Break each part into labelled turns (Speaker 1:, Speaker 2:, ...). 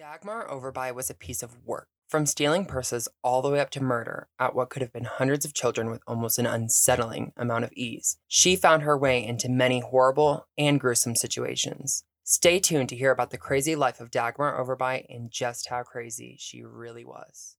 Speaker 1: Dagmar Overbye was a piece of work, from stealing purses all the way up to murder at what could have been hundreds of children with almost an unsettling amount of ease. She found her way into many horrible and gruesome situations. Stay tuned to hear about the crazy life of Dagmar Overbye and just how crazy she really was.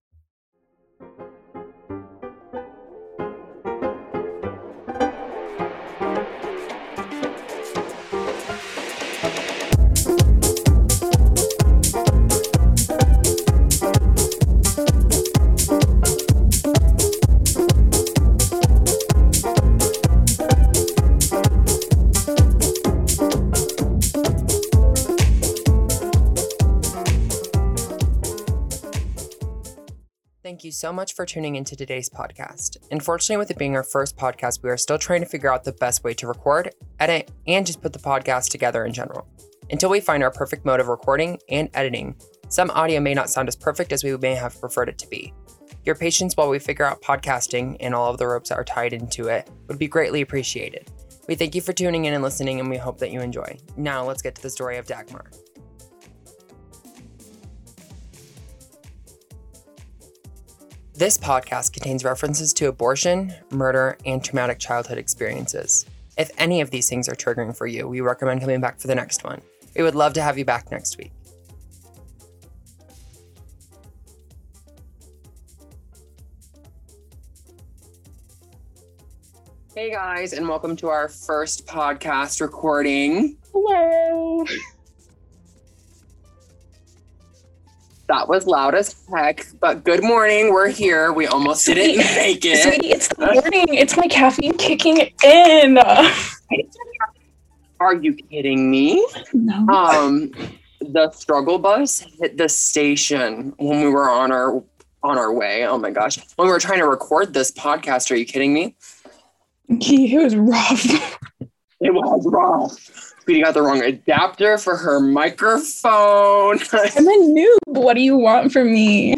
Speaker 1: Thank you so much for tuning into today's podcast. Unfortunately, with it being our first podcast, we are still trying to figure out the best way to record, edit, and just put the podcast together in general. Until we find our perfect mode of recording and editing, some audio may not sound as perfect as we may have preferred it to be. Your patience while we figure out podcasting and all of the ropes that are tied into it would be greatly appreciated. We thank you for tuning in and listening, and we hope that you enjoy. Now, let's get to the story of Dagmar. This podcast contains references to abortion, murder, and traumatic childhood experiences. If any of these things are triggering for you, we recommend coming back for the next one. We would love to have you back next week. Hey guys, and welcome to our first podcast recording.
Speaker 2: Hello.
Speaker 1: That was loud as heck, but good morning. We're here. We almost didn't make it.
Speaker 2: Sweetie, it's the morning. It's my caffeine kicking in.
Speaker 1: Are you kidding me?
Speaker 2: No.
Speaker 1: Um, the struggle bus hit the station when we were on our on our way. Oh my gosh, when we were trying to record this podcast. Are you kidding me?
Speaker 2: Gee, it was rough.
Speaker 1: It was wrong. Speedy got the wrong adapter for her microphone.
Speaker 2: I'm a noob. What do you want from me?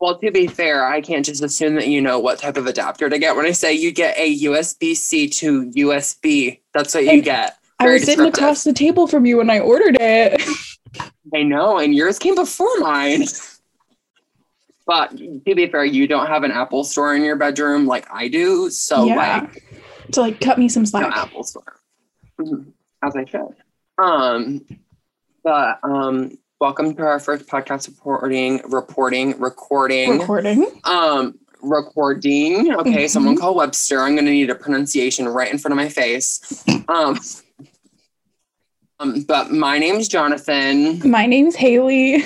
Speaker 1: well, to be fair, I can't just assume that you know what type of adapter to get. When I say you get a USB C to USB, that's what you
Speaker 2: And
Speaker 1: get.
Speaker 2: I was sitting across the table from you when I ordered it.
Speaker 1: I know, and yours came before mine. But to be fair, you don't have an Apple store in your bedroom like I do. So
Speaker 2: yeah.
Speaker 1: like
Speaker 2: to like cut me some slack. no.
Speaker 1: Apple store. Mhm. As I should. Um but um welcome to our first podcast reporting, reporting, recording.
Speaker 2: Recording.
Speaker 1: Um recording. Okay,
Speaker 2: Mhm.
Speaker 1: someone call Webster. I'm gonna need a pronunciation right in front of my face. Um um, but my name's Jonathan.
Speaker 2: My name's Haley.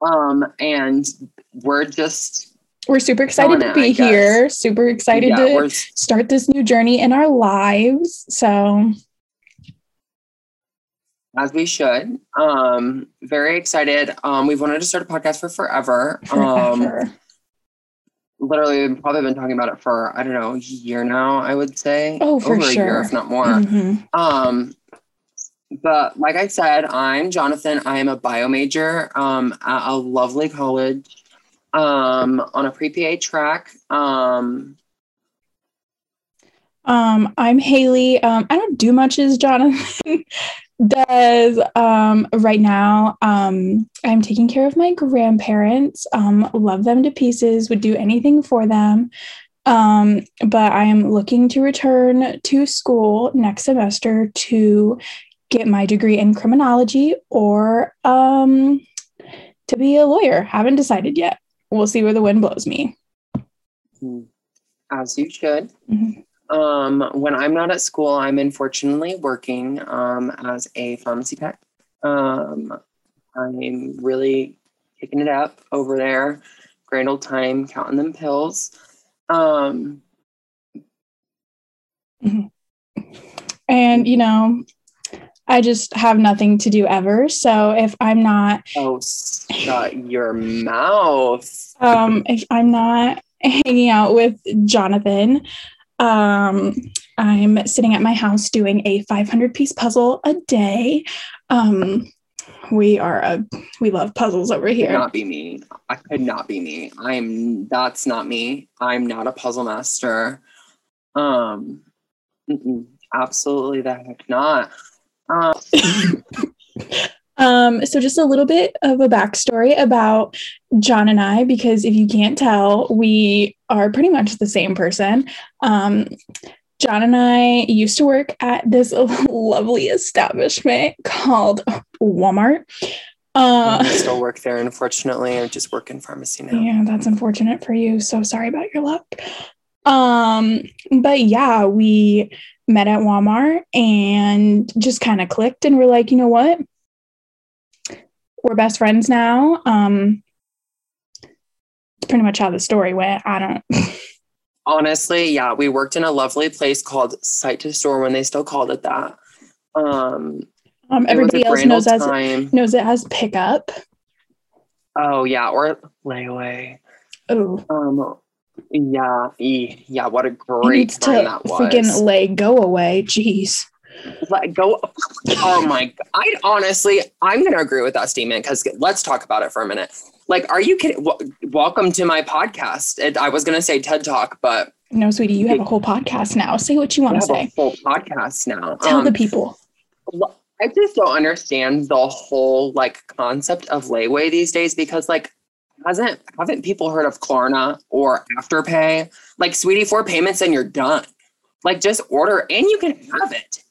Speaker 1: Um, and we're just
Speaker 2: We're super excited to be
Speaker 1: guess.
Speaker 2: here. Super excited
Speaker 1: yeah,
Speaker 2: to start this new journey in our lives. So
Speaker 1: as we should. Um, very excited. Um, we've wanted to start a podcast for forever. Um, literally, we've probably been talking about it for I don't know a year now. I would say
Speaker 2: Oh, for
Speaker 1: over a year, if not more.
Speaker 2: Mhm.
Speaker 1: Um, but like I said, I'm Jonathan. I am a bio major um, at a lovely college um, on a pre-PA track. Um,
Speaker 2: Um, I'm Haley. Um, I don't do much as Jonathan does um, right now. Um, I'm taking care of my grandparents. Um, love them to pieces. Would do anything for them. Um, but I am looking to return to school next semester to get my degree in criminology or um, to be a lawyer. Haven't decided yet. We'll see where the wind blows me.
Speaker 1: as you should.
Speaker 2: Mhm.
Speaker 1: Um, when I'm not at school, I'm unfortunately working um, as a pharmacy tech. Um, I'm really kicking it up over there. Grand old time counting them pills. Um,
Speaker 2: And, you know, I just have nothing to do ever. So if I'm not,
Speaker 1: oh, shut your mouth.
Speaker 2: um, if I'm not hanging out with Jonathan, um, I'm sitting at my house doing a 500 piece puzzle a day. Um, we are a we love puzzles over
Speaker 1: Could
Speaker 2: here.
Speaker 1: not be me. I could not be me. I'm that's not me. I'm not a puzzle master. Um, absolutely the heck not. Um,
Speaker 2: Um, so just a little bit of a backstory about John and I, because if you can't tell, we are pretty much the same person. Um, John and I used to work at this lovely establishment called Walmart. Uh,
Speaker 1: I still work there, unfortunately. I just work in pharmacy now.
Speaker 2: yeah, that's unfortunate for you. So sorry about your luck. Um, but yeah, we met at Walmart and just kind of clicked and we're like, you know what? We're best friends now. Um, it's pretty much how the story went. I don't
Speaker 1: Honestly, yeah, we worked in a lovely place called Site to Store when they still called it that. Um,
Speaker 2: um
Speaker 1: it was a
Speaker 2: everybody else knows as knows it as pickup.
Speaker 1: Oh yeah, or layaway.
Speaker 2: Oh,
Speaker 1: Um, yeah, yeah. What a great
Speaker 2: to
Speaker 1: time that was.
Speaker 2: freaking lay go away. Jeez.
Speaker 1: Let go. Oh my! I honestly, I'm gonna agree with that statement because let's talk about it for a minute. Like, are you kidding? W- welcome to my podcast. It, I was gonna say TED Talk, but
Speaker 2: No, sweetie, you have a whole podcast now. Say what you want to say.
Speaker 1: full podcast now.
Speaker 2: Tell
Speaker 1: Um,
Speaker 2: the people.
Speaker 1: I just don't understand the whole like concept of layaway these days because like hasn't haven't people heard of Klarna or Afterpay? Like sweetie, four payments and you're done. Like just order and you can have it.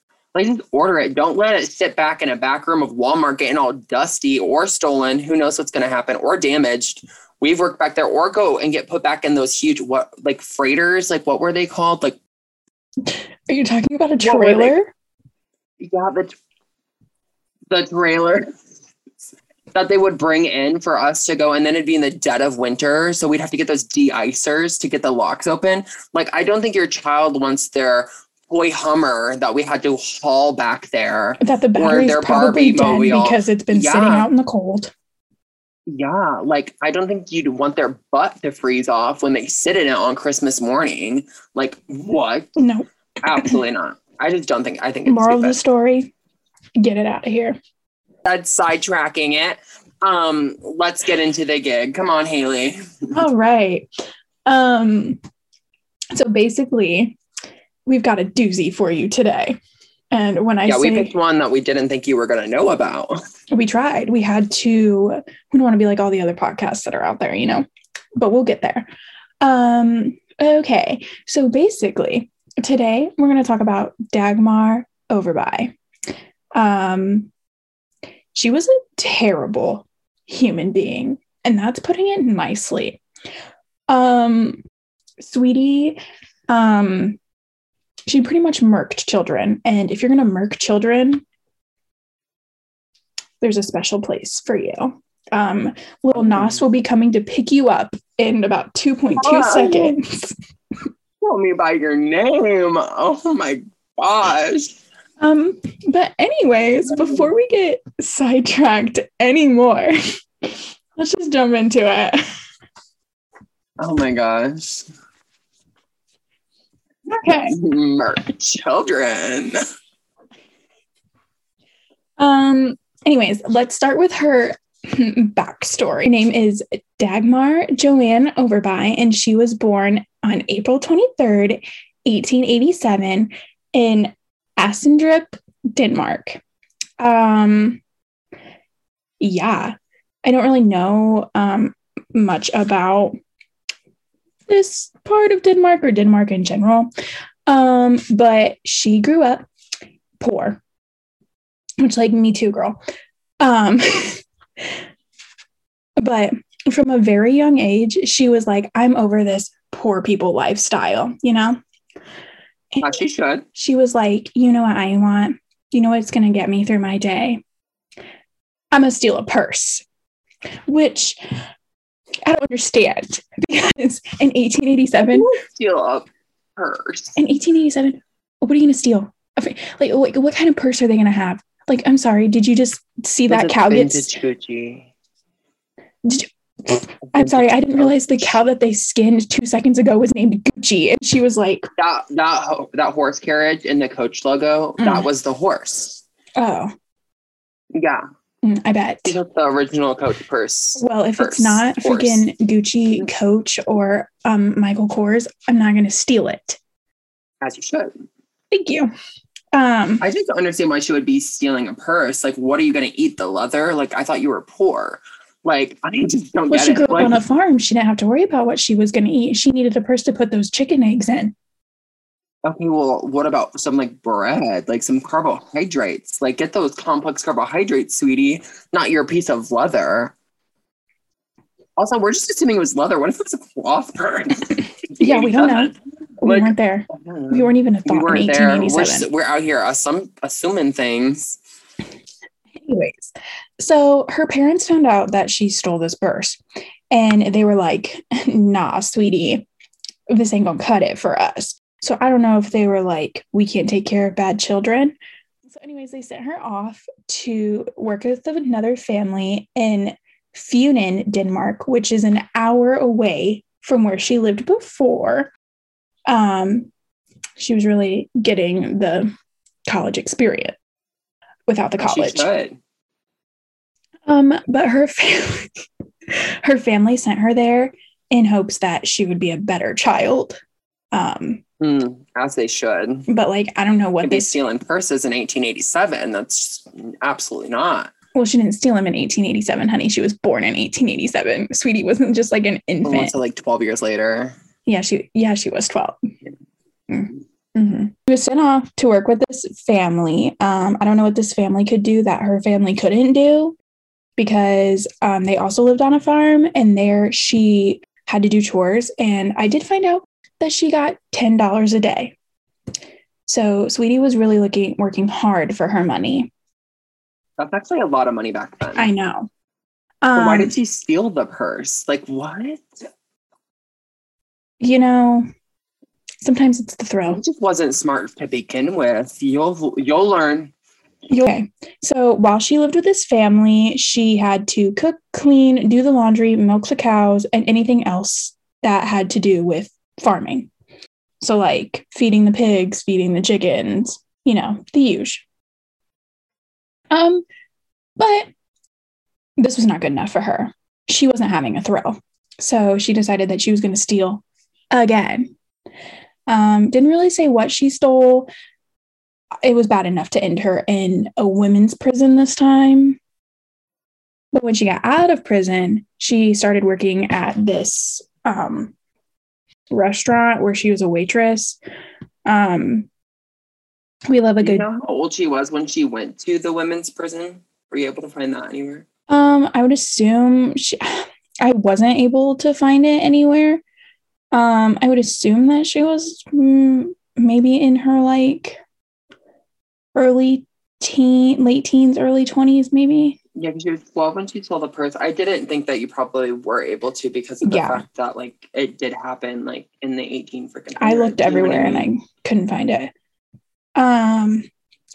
Speaker 1: Just order it. Don't let it sit back in a back room of Walmart getting all dusty or stolen. Who knows what's gonna happen or damaged. We've worked back there or go and get put back in those huge what like freighters. Like what were they called? Like
Speaker 2: Are you talking about a
Speaker 1: What were they?
Speaker 2: trailer?
Speaker 1: yeah, the the trailer that they would bring in for us to go, and then it'd be in the dead of winter, so we'd have to get those de-icers to get the locks open. Like, I don't think your child wants their toy Hummer that we had to haul back there.
Speaker 2: That the battery's
Speaker 1: their
Speaker 2: probably dead
Speaker 1: mobile.
Speaker 2: because it's been sitting out in the cold.
Speaker 1: Yeah, like I don't think you'd want their butt to freeze off when they sit in it on Christmas morning. Like, what?
Speaker 2: No.
Speaker 1: Absolutely not. I just don't think. I think it's
Speaker 2: Moral of the story: get it out of here.
Speaker 1: that's sidetracking it. Um, let's get into the gig. Come on, Haley.
Speaker 2: All right. Um. So basically, we've got a doozy for you today. And when I
Speaker 1: yeah, we picked one that we didn't think you were going to know about.
Speaker 2: we tried, we had to. We don't want to be like all the other podcasts that are out there, you know. But we'll get there. Um. Okay. So basically, today we're going to talk about Dagmar Overbye. Um. She was a terrible human being, and that's putting it nicely. Um, sweetie, um, she pretty much murked children, and if you're gonna murk children, there's a special place for you. Um, Lil Nas will be coming to pick you up in about 2.2
Speaker 1: Oh.
Speaker 2: seconds.
Speaker 1: Tell me by your name. Oh my gosh.
Speaker 2: Um, but anyways, before we get sidetracked anymore, let's just jump into it.
Speaker 1: Oh my gosh.
Speaker 2: Okay.
Speaker 1: Murk children.
Speaker 2: Um, anyways, let's start with her backstory. Her name is Dagmar Joanne Overbye, and she was born on April 23rd, 1887, in Assendrup, Denmark. Um, yeah, I don't really know um, much about this part of Denmark or Denmark in general. Um, but she grew up poor which like me too girl um but from a very young age she was like i'm over this poor people lifestyle you know
Speaker 1: As she should.
Speaker 2: she was like you know what i want you know what's going to get me through my day i'm going to steal a purse which i don't understand because in 1887
Speaker 1: Steal a purse.
Speaker 2: in 1887 what are you going to steal like what, what kind of purse are they going to have like i'm sorry did you just see that cow get
Speaker 1: Gucci.
Speaker 2: Did you- I'm sorry, I didn't realize the cow that they skinned two seconds ago was named Gucci. And she was like,
Speaker 1: that that that horse carriage in the coach logo.
Speaker 2: Mm.
Speaker 1: That was the horse.
Speaker 2: oh,
Speaker 1: Yeah,
Speaker 2: I bet.
Speaker 1: took the original coach purse.
Speaker 2: Well, if
Speaker 1: Purse,
Speaker 2: it's not freaking Gucci, Coach, or um, Michael Kors, I'm not going to steal it.
Speaker 1: As you should.
Speaker 2: Thank you. Um,
Speaker 1: I just don't understand why she would be stealing a purse. Like, what are you going to eat? The leather? Like, I thought you were poor. Like, I just don't
Speaker 2: well,
Speaker 1: get
Speaker 2: she
Speaker 1: it.
Speaker 2: grew up
Speaker 1: Like,
Speaker 2: on a farm. She didn't have to worry about what she was going to eat. She needed a purse to put those chicken eggs in.
Speaker 1: Okay, well, what about some like bread, like some carbohydrates? Like, get those complex carbohydrates, sweetie, not your piece of leather. Also, we're just assuming it was leather. What if it was a cloth purse?
Speaker 2: Yeah, we don't know. We
Speaker 1: Like-
Speaker 2: weren't there. We weren't even a
Speaker 1: We
Speaker 2: thought
Speaker 1: weren't
Speaker 2: in
Speaker 1: there. We're,
Speaker 2: 1887.
Speaker 1: s- we're out here assum- assuming things.
Speaker 2: Anyways, so her parents found out that she stole this purse and they were like, nah, sweetie, this ain't gonna cut it for us. So I don't know if they were like, we can't take care of bad children. So, anyways, they sent her off to work with another family in Funen, Denmark, which is an hour away from where she lived before. Um, she was really getting the college experience without the college. Um, but her family, her family sent her there in hopes that she would be a better child. Um,
Speaker 1: Hmm, as they should.
Speaker 2: but like I don't know what
Speaker 1: be stealing purses in 1887. That's absolutely not.
Speaker 2: Well, she didn't steal him in 1887, honey. She was born in 1887. Sweetie wasn't just like an infant.
Speaker 1: so like 12 years later.
Speaker 2: Yeah, she yeah she was 12. Mm. Mhm. She was sent off to work with this family. Um, I don't know what this family could do that her family couldn't do because um, they also lived on a farm and there she had to do chores. And I did find out that she got $10 a day. So Sweetie was really looking working hard for her money.
Speaker 1: That's actually a lot of money back then.
Speaker 2: I know. Um,
Speaker 1: why did she steal the purse? Like what?
Speaker 2: you know, sometimes it's the thrill.
Speaker 1: It just wasn't smart to begin with. You'll you'll learn.
Speaker 2: Okay. So while she lived with this family, she had to cook, clean, do the laundry, milk the cows, and anything else that had to do with farming. So, like feeding the pigs, feeding the chickens, you know, the usual. Um, but this was not good enough for her. She wasn't having a thrill. So she decided that she was going to steal again. Um, didn't really say what she stole it was bad enough to end her in a women's prison this time. But when she got out of prison, she started working at this um, restaurant where she was a waitress. Um, we love a
Speaker 1: Do you
Speaker 2: good.
Speaker 1: know how old she was when she went to the women's prison? Were you able to find that anywhere?
Speaker 2: Um, I would assume she. I wasn't able to find it anywhere. Um, I would assume that she was mm, maybe in her like early teen, late teens, early twenties, maybe.
Speaker 1: Yeah, because she was 12 when she stole the purse. I didn't think that you probably were able to because of the
Speaker 2: Yeah.
Speaker 1: fact that like it did happen like in the 18 freaking.
Speaker 2: I looked
Speaker 1: hundreds, you know what
Speaker 2: everywhere and? I couldn't find it. Um,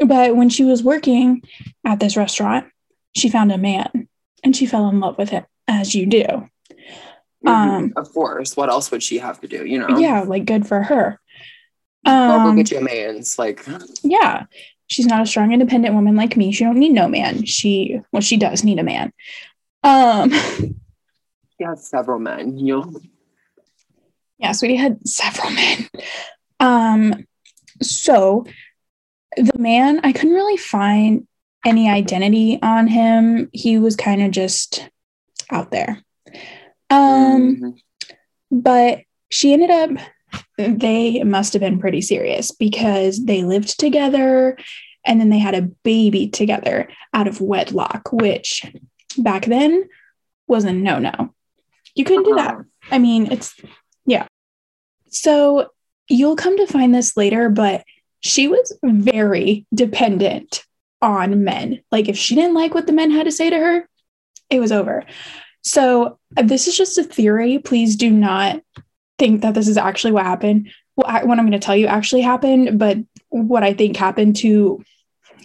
Speaker 2: but when she was working at this restaurant, she found a man and she fell in love with him, as you do.
Speaker 1: Mhm,
Speaker 2: um,
Speaker 1: of course. What else would she have to do? You know?
Speaker 2: Yeah, like good for her.
Speaker 1: I'll go
Speaker 2: Um,
Speaker 1: get you a man's. Like,
Speaker 2: yeah, she's not a strong, independent woman like me. She don't need no man. She well, she does need a man. Um,
Speaker 1: she has several men. You'll.
Speaker 2: yeah, sweetie had several men. Um, so the man, I couldn't really find any identity on him. He was kind of just out there. Um,
Speaker 1: Mhm.
Speaker 2: but she ended up they must have been pretty serious because they lived together and then they had a baby together out of wedlock which back then was a no-no. You couldn't do that.
Speaker 1: Uh-huh.
Speaker 2: i mean it's yeah. So you'll come to find this later but she was very dependent on men. Like if she didn't like what the men had to say to her it was over. So uh, this is just a theory. Please do not think that this is actually what happened. I, what I'm going to tell you actually happened, but what I think happened to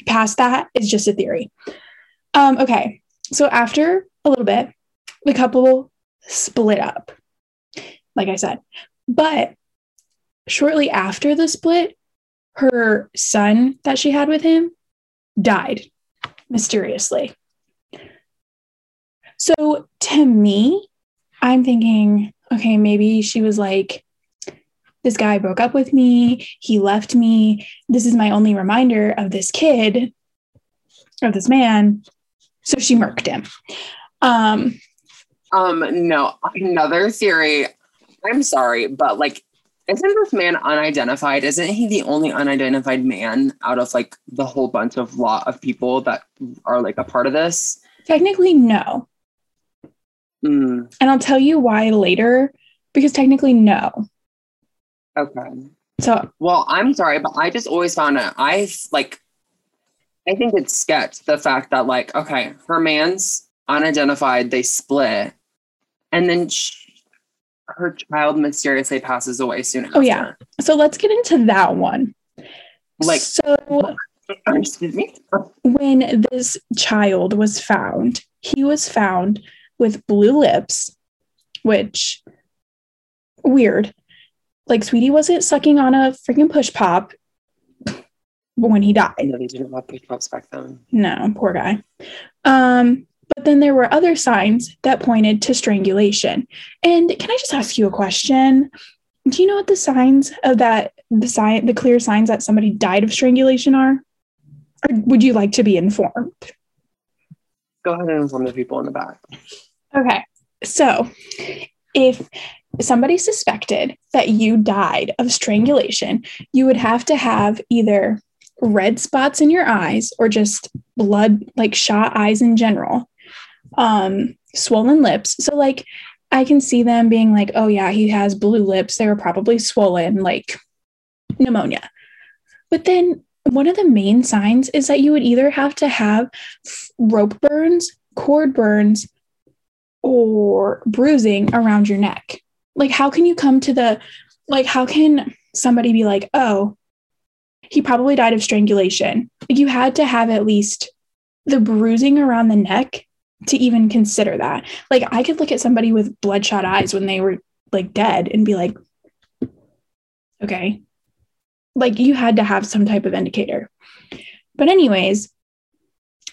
Speaker 2: pass that is just a theory. Um, okay, so after a little bit, the couple split up, like I said. But shortly after the split, her son that she had with him died mysteriously. So to me, I'm thinking, okay, maybe she was like this guy broke up with me, he left me. This is my only reminder of this kid, of this man. So she murked him. Um,
Speaker 1: Um, no, another theory. I'm sorry, but like, isn't this man unidentified? Isn't he the only unidentified man out of like the whole bunch of lot of people that are like a part of this?
Speaker 2: technically, no.
Speaker 1: Hmm.
Speaker 2: And I'll tell you why later, because technically, no.
Speaker 1: okay.
Speaker 2: So,
Speaker 1: Well, I'm sorry, but I just always found it. I like, I think it's sketch the fact that like, okay, her man's unidentified, they split, and then sh her child mysteriously passes away soon after.
Speaker 2: Oh, yeah. so let's get into that one.
Speaker 1: Like,
Speaker 2: so
Speaker 1: excuse me.
Speaker 2: when this child was found, he was found with blue lips, which weird. Like Sweetie wasn't sucking on a freaking push pop when he died.
Speaker 1: No, they didn't have push pops back then.
Speaker 2: No, poor guy. Um, but then there were other signs that pointed to strangulation. And can I just ask you a question? Do you know what the signs of that the sign the clear signs that somebody died of strangulation are? Or would you like to be informed?
Speaker 1: Go ahead and inform the people in the back.
Speaker 2: Okay. So, if somebody suspected that you died of strangulation, you would have to have either red spots in your eyes or just blood, like shot eyes in general, um, swollen lips. So, like, I can see them being like, oh, yeah, he has blue lips. They were probably swollen, like pneumonia. But then one of the main signs is that you would either have to have rope burns, cord burns, or bruising around your neck. Like, how can you come to the, like, how can somebody be like, oh, he probably died of strangulation? Like, you had to have at least the bruising around the neck to even consider that. Like, I could look at somebody with bloodshot eyes when they were like dead and be like, okay. Like, you had to have some type of indicator. But, anyways,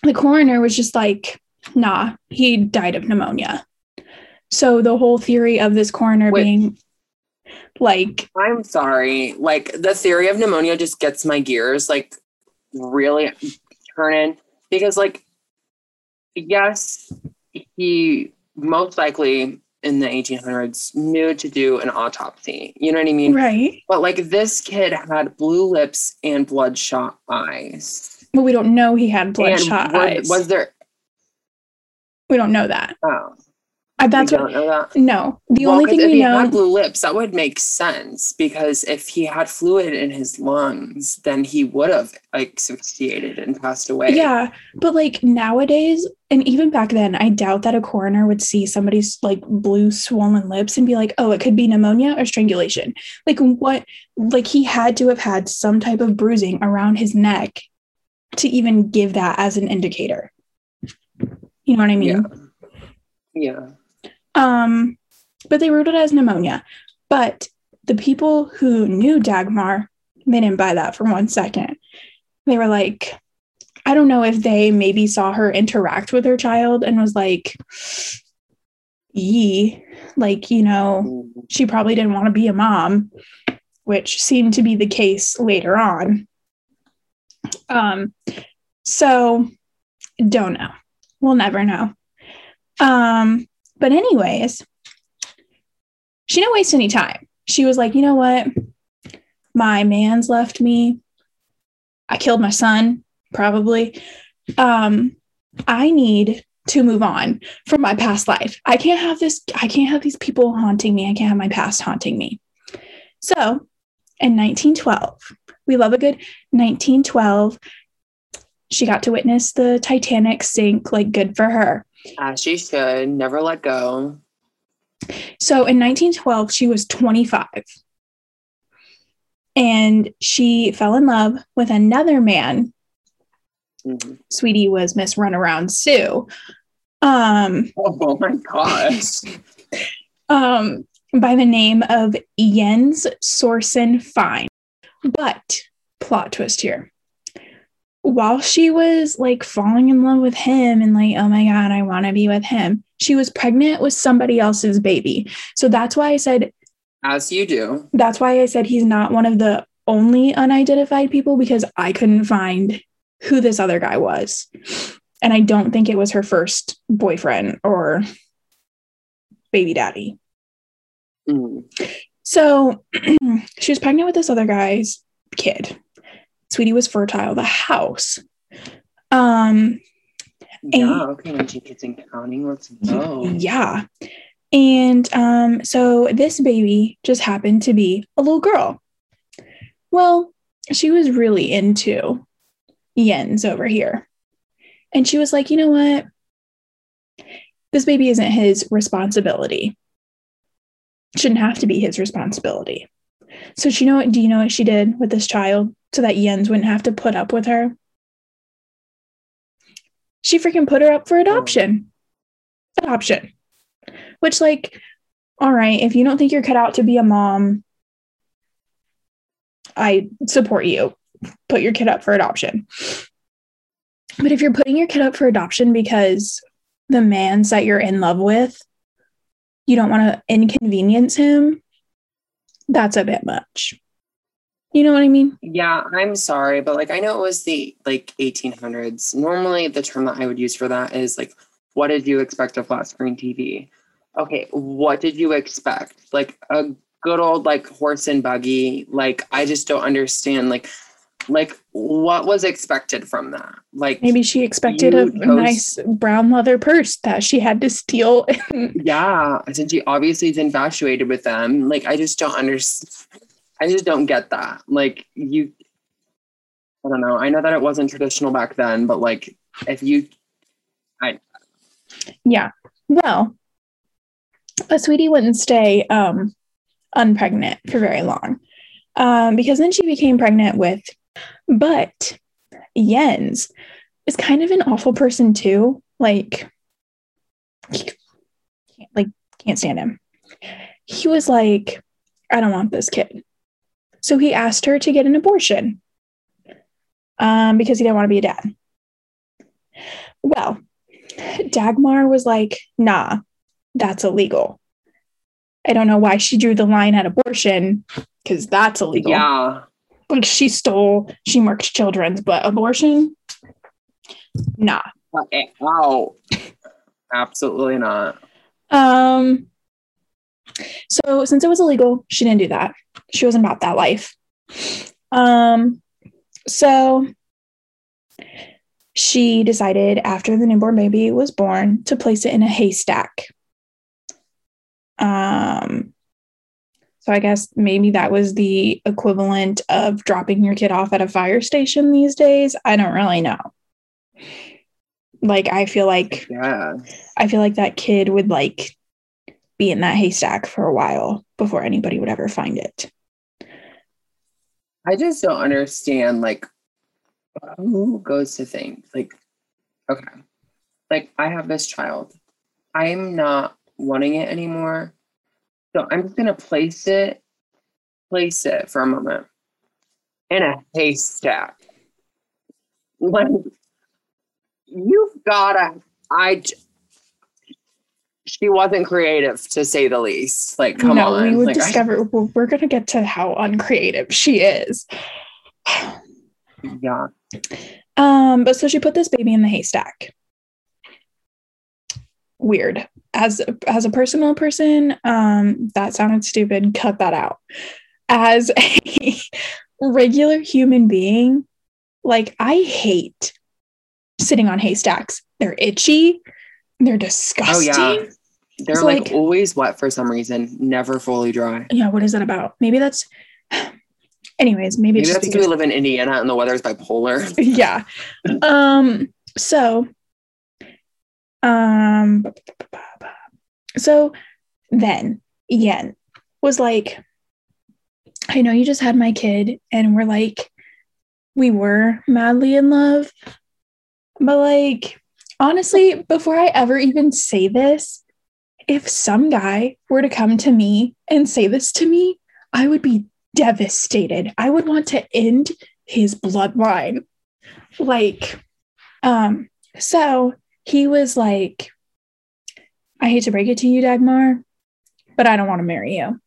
Speaker 2: the coroner was just like, nah, he died of pneumonia. So the whole theory of this coroner
Speaker 1: Wait.
Speaker 2: being like,
Speaker 1: I'm sorry. Like the theory of pneumonia just gets my gears like really turning because like yes, he most likely in the 1800s knew to do an autopsy. You know what I mean?
Speaker 2: right.
Speaker 1: But like this kid had blue lips and bloodshot eyes.
Speaker 2: But we don't know he had bloodshot
Speaker 1: were-
Speaker 2: eyes.
Speaker 1: was there?
Speaker 2: we don't know that.
Speaker 1: Oh,
Speaker 2: that's what.
Speaker 1: don't know that.
Speaker 2: No, the
Speaker 1: Well,
Speaker 2: only thing
Speaker 1: if
Speaker 2: we
Speaker 1: he
Speaker 2: know.
Speaker 1: had blue lips, that would make sense because if he had fluid in his lungs, then he would have like asphyxiated and passed away.
Speaker 2: Yeah, but like nowadays, and even back then, I doubt that a coroner would see somebody's like blue swollen lips and be like, "Oh, it could be pneumonia or strangulation." Like what? Like he had to have had some type of bruising around his neck to even give that as an indicator. You know what I mean?
Speaker 1: Yeah. Yeah.
Speaker 2: Um, but they ruled it as pneumonia. But the people who knew Dagmar, they didn't buy that for one second. They were like, I don't know if they maybe saw her interact with her child and was like, yee, like, you know, she probably didn't want to be a mom, which seemed to be the case later on. Um, so don't know. We'll never know. Um, but anyways, she didn't waste any time. She was like, you know what? My man's left me. I killed my son, probably. Um, I need to move on from my past life. I can't have this, I can't have these people haunting me. I can't have my past haunting me. So in 1912, we love a good 1912. She got to witness the Titanic sink, like good for her.
Speaker 1: As she should never let go.
Speaker 2: So in 1912, she was 25. And she fell in love with another man.
Speaker 1: Mhm.
Speaker 2: Sweetie was Miss Runaround Sue. Um,
Speaker 1: Oh my gosh.
Speaker 2: um, by the name of Jens Sorsen Fine. But plot twist here. While she was like falling in love with him and like, oh my God, I want to be with him, she was pregnant with somebody else's baby. So that's why I said
Speaker 1: As you do.
Speaker 2: That's why I said he's not one of the only unidentified people because I couldn't find who this other guy was. And I don't think it was her first boyfriend or baby daddy.
Speaker 1: Mm.
Speaker 2: So she was pregnant with this other guy's kid. Sweetie was fertile. The house. Um,
Speaker 1: Yeah, okay, when she gets in counting, let's go.
Speaker 2: yeah. And um, so this baby just happened to be a little girl. Well, she was really into Jens over here. And she was like, you know what? This baby isn't his responsibility. Shouldn't have to be his responsibility. So she know what do you know what she did with this child so that Jens wouldn't have to put up with her? She freaking put her up for adoption. Adoption. Which like all right, if you don't think you're cut out to be a mom, I support you. Put your kid up for adoption. But if you're putting your kid up for adoption because the man's that you're in love with, you don't want to inconvenience him, that's a bit much. You know what I mean?
Speaker 1: Yeah, I'm sorry, but like I know it was the like 1800s. Normally, the term that I would use for that is like, what did you expect of flat screen TV? Okay, what did you expect? Like a good old like horse and buggy. Like I just don't understand. Like, like what was expected from that? Like
Speaker 2: Maybe she expected a
Speaker 1: chose-
Speaker 2: nice brown leather purse that she had to steal.
Speaker 1: Yeah, since she obviously is infatuated with them. Like, I just don't understand. I just don't get that. Like, you, I don't know. I know that it wasn't traditional back then, but like, if you, I.
Speaker 2: yeah. Well, a sweetie wouldn't stay um, unpregnant for very long um, because then she became pregnant with, but Jens is kind of an awful person too. Like, he- like can't stand him. He was like, I don't want this kid. So he asked her to get an abortion um, because he didn't want to be a dad. Well, Dagmar was like, nah, that's illegal. I don't know why she drew the line at abortion because that's illegal.
Speaker 1: yeah,
Speaker 2: Like she stole, she marked children's, but abortion, nah.
Speaker 1: oh, absolutely not.
Speaker 2: Um, so since it was illegal, she didn't do that. She wasn't about that life. Um, so she decided after the newborn baby was born to place it in a haystack. Um, so I guess maybe that was the equivalent of dropping your kid off at a fire station these days. I don't really know. Like I feel like
Speaker 1: Yeah,
Speaker 2: I feel like that kid would like be in that haystack for a while before anybody would ever find it.
Speaker 1: I just don't understand. Like, who goes to think like, okay, like I have this child, I'm not wanting it anymore, so I'm just gonna place it, place it for a moment in a haystack. Like, you've gotta. I. She wasn't creative, to say the least. Like, come
Speaker 2: no,
Speaker 1: on.
Speaker 2: we would
Speaker 1: Like,
Speaker 2: discover. well, we're gonna get to how uncreative she is.
Speaker 1: yeah.
Speaker 2: Um, but so she put this baby in the haystack. Weird. As as a personal person, um, that sounded stupid. Cut that out. As a regular human being, like I hate sitting on haystacks. They're itchy. They're disgusting.
Speaker 1: Oh yeah. They're
Speaker 2: It's
Speaker 1: like,
Speaker 2: like-
Speaker 1: always wet for some reason, never fully dry.
Speaker 2: yeah, what is that about? Maybe that's anyways, maybe,
Speaker 1: Maybe
Speaker 2: it's
Speaker 1: that's because we live in Indiana and the weather is bipolar.
Speaker 2: yeah. Um so um so then Yen was like I know you just had my kid and we're like we were madly in love but like honestly before I ever even say this if some guy were to come to me and say this to me I would be devastated I would want to end his bloodline like um so he was like i hate to break it to you dagmar but i don't want to marry you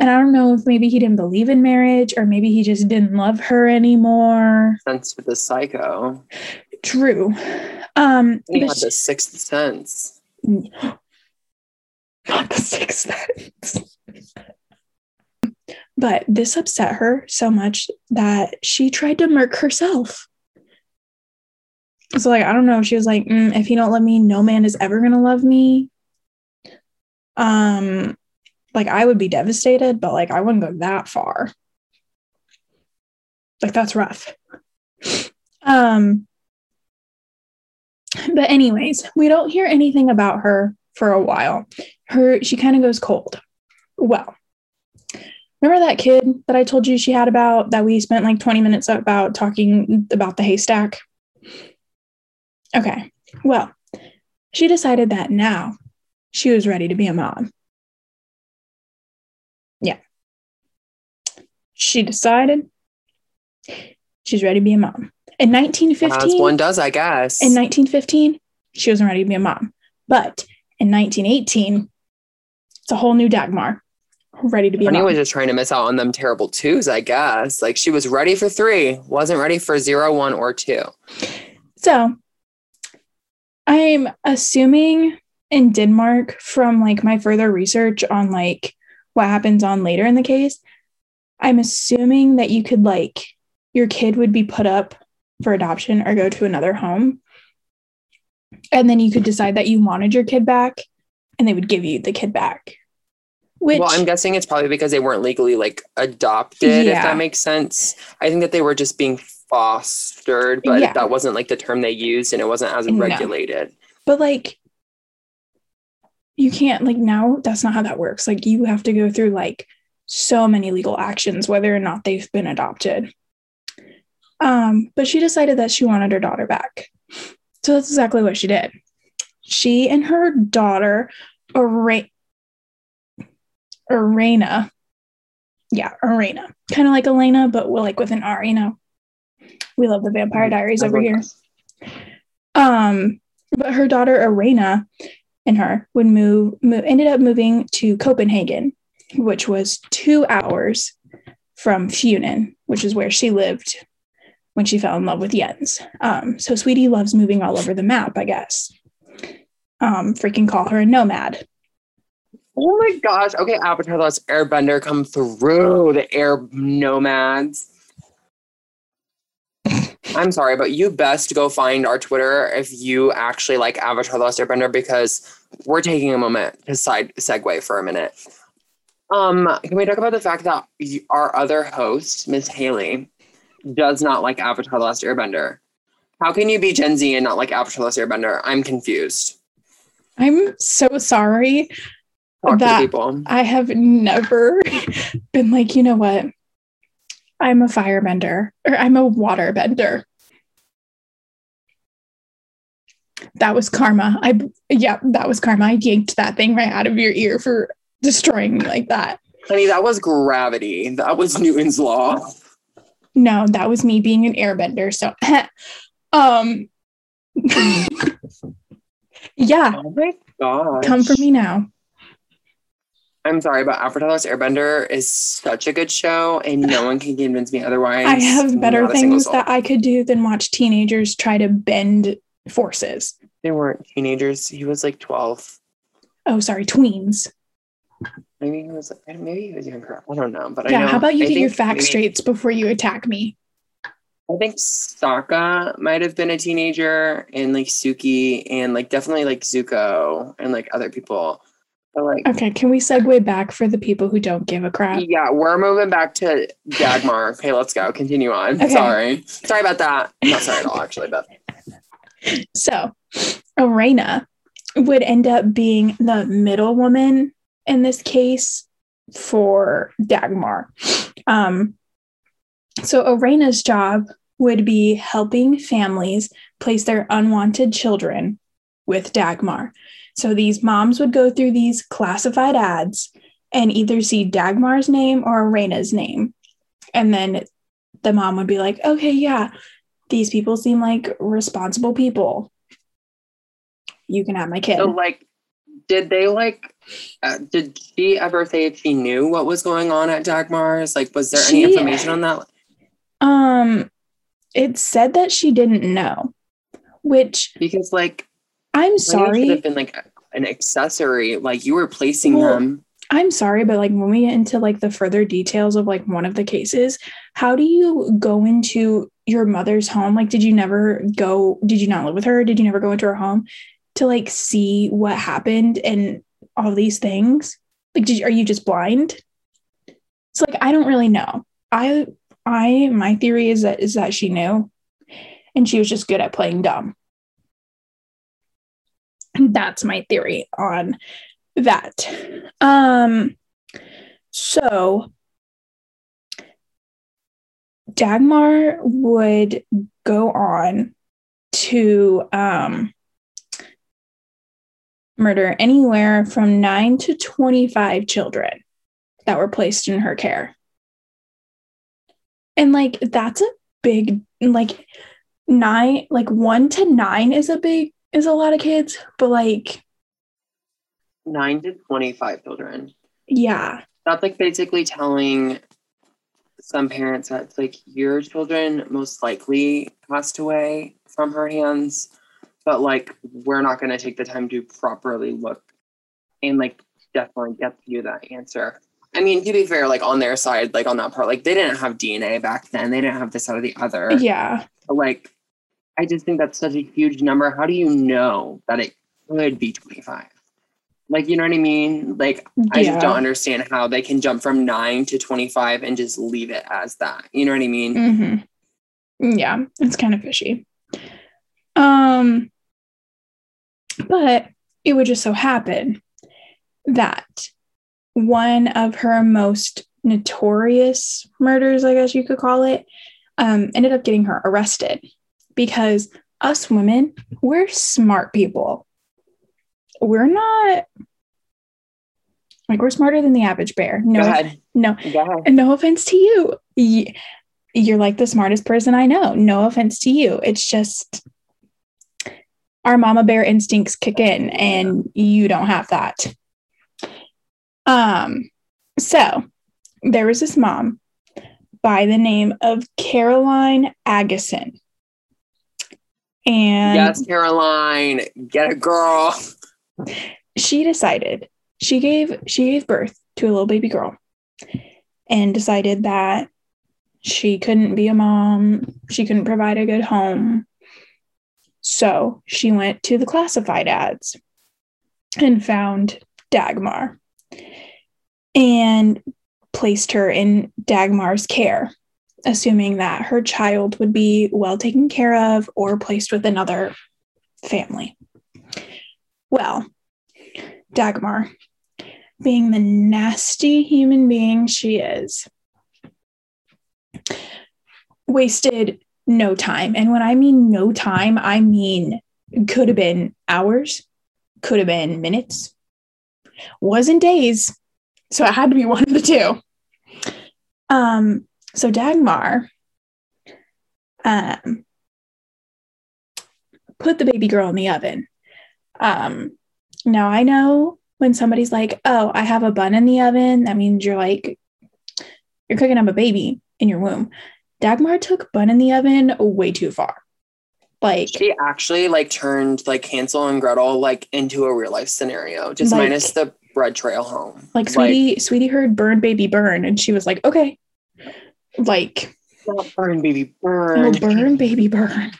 Speaker 2: And I don't know if maybe he didn't believe in marriage or maybe he just didn't love her anymore.
Speaker 1: Sense with the psycho.
Speaker 2: True. Um,
Speaker 1: had the sixth sense.
Speaker 2: not the sixth sense. But this upset her so much that she tried to murk herself. So, like, I don't know. She was like, "Mm, if you don't love me, no man is ever gonna love me. Um, like I would be devastated, but like I wouldn't go that far. Like that's rough. Um, but anyways, we don't hear anything about her for a while. Her she kind of goes cold. Well, remember that kid that I told you she had about that we spent like 20 minutes about talking about the haystack? Okay. Well, she decided that now she was ready to be a mom. Yeah. She decided she's ready to be a mom. In 1915,
Speaker 1: As one does, I guess.
Speaker 2: in 1915, she wasn't ready to be a mom. But in 1918, it's a whole new Dagmar, ready to be a
Speaker 1: Honey
Speaker 2: mom.
Speaker 1: was just trying to miss out on them terrible twos, I guess. Like she was ready for three, wasn't ready for zero, one, or two.
Speaker 2: So I'm assuming in Denmark from like my further research on like what happens on later in the case, I'm assuming that you could like your kid would be put up for adoption or go to another home. And then you could decide that you wanted your kid back and they would give you the kid back. Which
Speaker 1: well, I'm guessing it's probably because they weren't legally like adopted, if that makes sense. I think that they were just being fostered, but
Speaker 2: Yeah.
Speaker 1: that wasn't like the term they used and it wasn't as
Speaker 2: No.
Speaker 1: regulated.
Speaker 2: But like, you can't, like, now that's not how that works. Like, you have to go through like so many legal actions, whether or not they've been adopted. Um, but she decided that she wanted her daughter back. So that's exactly what she did. She and her daughter, Ara- Arena, yeah, Arena, kind of like Elena, but we're like with an R, you know. We love the Vampire Diaries over here. Um, but her daughter Arena and her would move, mo- ended up moving to Copenhagen, which was two hours from Funen, which is where she lived when she fell in love with Jens. Um, so Sweetie loves moving all over the map, I guess. Um, freaking call her a nomad.
Speaker 1: Oh my gosh. Okay, Avatar The Last Airbender come through the air nomads. I'm sorry, but you best go find our Twitter if you actually like Avatar The Last Airbender because we're taking a moment to side segue for a minute. Um, can we talk about the fact that our other host, Miss Haley, does not like Avatar The Last Airbender? How can you be Gen Z and not like Avatar The Last Airbender? I'm confused.
Speaker 2: I'm so sorry.
Speaker 1: Talk
Speaker 2: That-. I have never been like, you know what? I'm a firebender or I'm a waterbender. That was karma. I yeah, that was karma. I yanked that thing right out of your ear for destroying me like that.
Speaker 1: Honey, that was gravity. That was Newton's law.
Speaker 2: No, that was me being an airbender. So um yeah,
Speaker 1: Oh my gosh.
Speaker 2: come for me now.
Speaker 1: I'm sorry, but Avatar The Last Airbender is such a good show, and no one can convince me otherwise.
Speaker 2: I have better
Speaker 1: Not a single
Speaker 2: things that I could do than watch teenagers try to bend forces.
Speaker 1: They weren't teenagers. He was like 12.
Speaker 2: Oh, sorry, tweens.
Speaker 1: Maybe he was. Maybe he was younger. I don't know. But I
Speaker 2: Yeah, how about you
Speaker 1: I
Speaker 2: get your facts straight before you attack me?
Speaker 1: I think Sokka might have been a teenager, and like Suki, and like definitely like Zuko, and like other people. But like,
Speaker 2: Okay, can we segue back for the people who don't give a crap?
Speaker 1: yeah, we're moving back to Dagmar. okay, let's go. Continue on.
Speaker 2: Okay.
Speaker 1: Sorry. Sorry about that. Not sorry at all, actually, but
Speaker 2: So, Arena would end up being the middle woman in this case for Dagmar. Um, so, Arena's job would be helping families place their unwanted children with Dagmar. So, these moms would go through these classified ads and either see Dagmar's name or Arena's name. And then the mom would be like, okay, yeah, these people seem like responsible people. You can have my kid.
Speaker 1: so like did they like uh, did she ever say if she knew what was going on at Dagmar's? Like was there
Speaker 2: She-
Speaker 1: any information on that?
Speaker 2: Um, it said that she didn't know, which
Speaker 1: Because like
Speaker 2: I'm
Speaker 1: Lenny should
Speaker 2: sorry.
Speaker 1: have been like an accessory. Like you were placing
Speaker 2: Well,
Speaker 1: them.
Speaker 2: I'm sorry, but like when we get into like the further details of like one of the cases, how do you go into your mother's home? Like, did you never go? Did you not live with her? Did you never go into her home to like see what happened and all these things? Like, did you, are you just blind? It's like I don't really know. I I my theory is that is that she knew, and she was just good at playing dumb. And that's my theory on that. Um, so Dagmar would go on to um, murder anywhere from nine to 25 children that were placed in her care. And like, that's a big, like, nine, like one to nine is a big, is a lot of kids, but like,
Speaker 1: Nine to twenty-five children.
Speaker 2: yeah.
Speaker 1: That's like basically telling some parents that like your children most likely passed away from her hands, but like we're not going to take the time to properly look and like definitely get you that answer. I mean, to be fair, like on their side, like on that part, like they didn't have DNA back then. They didn't have this out of the other.
Speaker 2: Yeah.
Speaker 1: But, like, I just think that's such a huge number. How do you know that it could be 25? Like, you know what I mean? Like, I just don't understand how they can jump from nine to 25 and just leave it as that. You know what I mean?
Speaker 2: hmm Yeah, it's kind of fishy. Um, but it would just so happen that one of her most notorious murders, I guess you could call it, um, ended up getting her arrested because us women, we're smart people. We're not like we're smarter than the average bear. No, no, no offense to you. You're like the smartest person I know. No offense to you. It's just our mama bear instincts kick in and you don't have that. Um so there was this mom by the name of Caroline Aagesen. And
Speaker 1: yes, Caroline, get a girl.
Speaker 2: she decided she gave she gave birth to a little baby girl and decided that she couldn't be a mom she couldn't provide a good home so she went to the classified ads and found dagmar and placed her in dagmar's care assuming that her child would be well taken care of or placed with another family. Well, Dagmar, being the nasty human being she is, wasted no time. And when I mean no time, I mean could have been hours, could have been minutes, wasn't days. So it had to be one of the two. Um, so Dagmar um, put the baby girl in the oven. Um, now I know when somebody's like, "Oh, I have a bun in the oven," that means you're like you're cooking up a baby in your womb. Dagmar took bun in the oven way too far. Like,
Speaker 1: She actually like turned like Hansel and Gretel like into a real life scenario, just
Speaker 2: Like-
Speaker 1: minus the bread trail home.
Speaker 2: like sweetie, sweetie heard burn baby burn, and she was like, "Okay." Like,
Speaker 1: burn, baby, burn.
Speaker 2: oh, burn baby burn.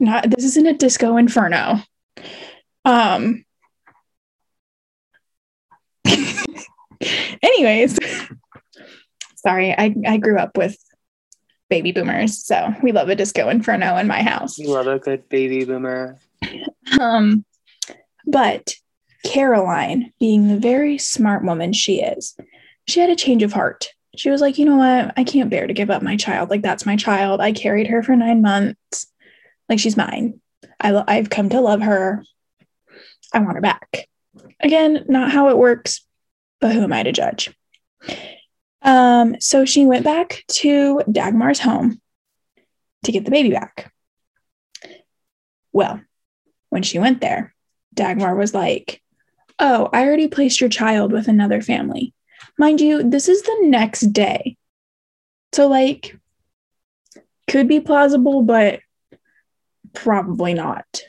Speaker 2: Not this isn't a disco inferno. Um. Anyways, sorry, I, I grew up with baby boomers, so we love a disco inferno in my house.
Speaker 1: You love a good baby boomer.
Speaker 2: Um, but Caroline, being the very smart woman she is, she had a change of heart. She was like, you know what? I can't bear to give up my child. Like, that's my child. I carried her for nine months. Like, she's mine. I lo- I've come to love her. I want her back. Again, not how it works, but who am I to judge? Um, so she went back to Dagmar's home to get the baby back. Well, when she went there, Dagmar was like, Oh, I already placed your child with another family. Mind you, this is the next day. So, like, could be plausible, but probably not.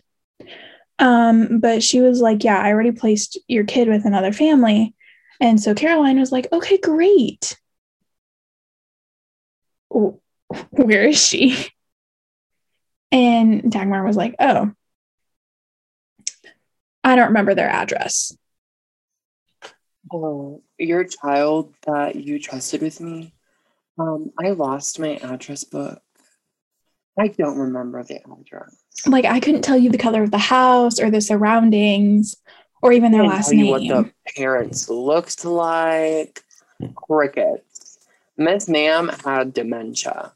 Speaker 2: Um, but she was like, Yeah, I already placed your kid with another family. And so Caroline was like, Okay, great. Where is she? And Dagmar was like, Oh, I don't remember their address.
Speaker 1: Oh, your child that you trusted with me. Um, I lost my address book. I don't remember the address.
Speaker 2: Like I couldn't tell you the color of the house or the surroundings or even their last name.
Speaker 1: what the parents looked like. Crickets. Miss Ma'am had dementia.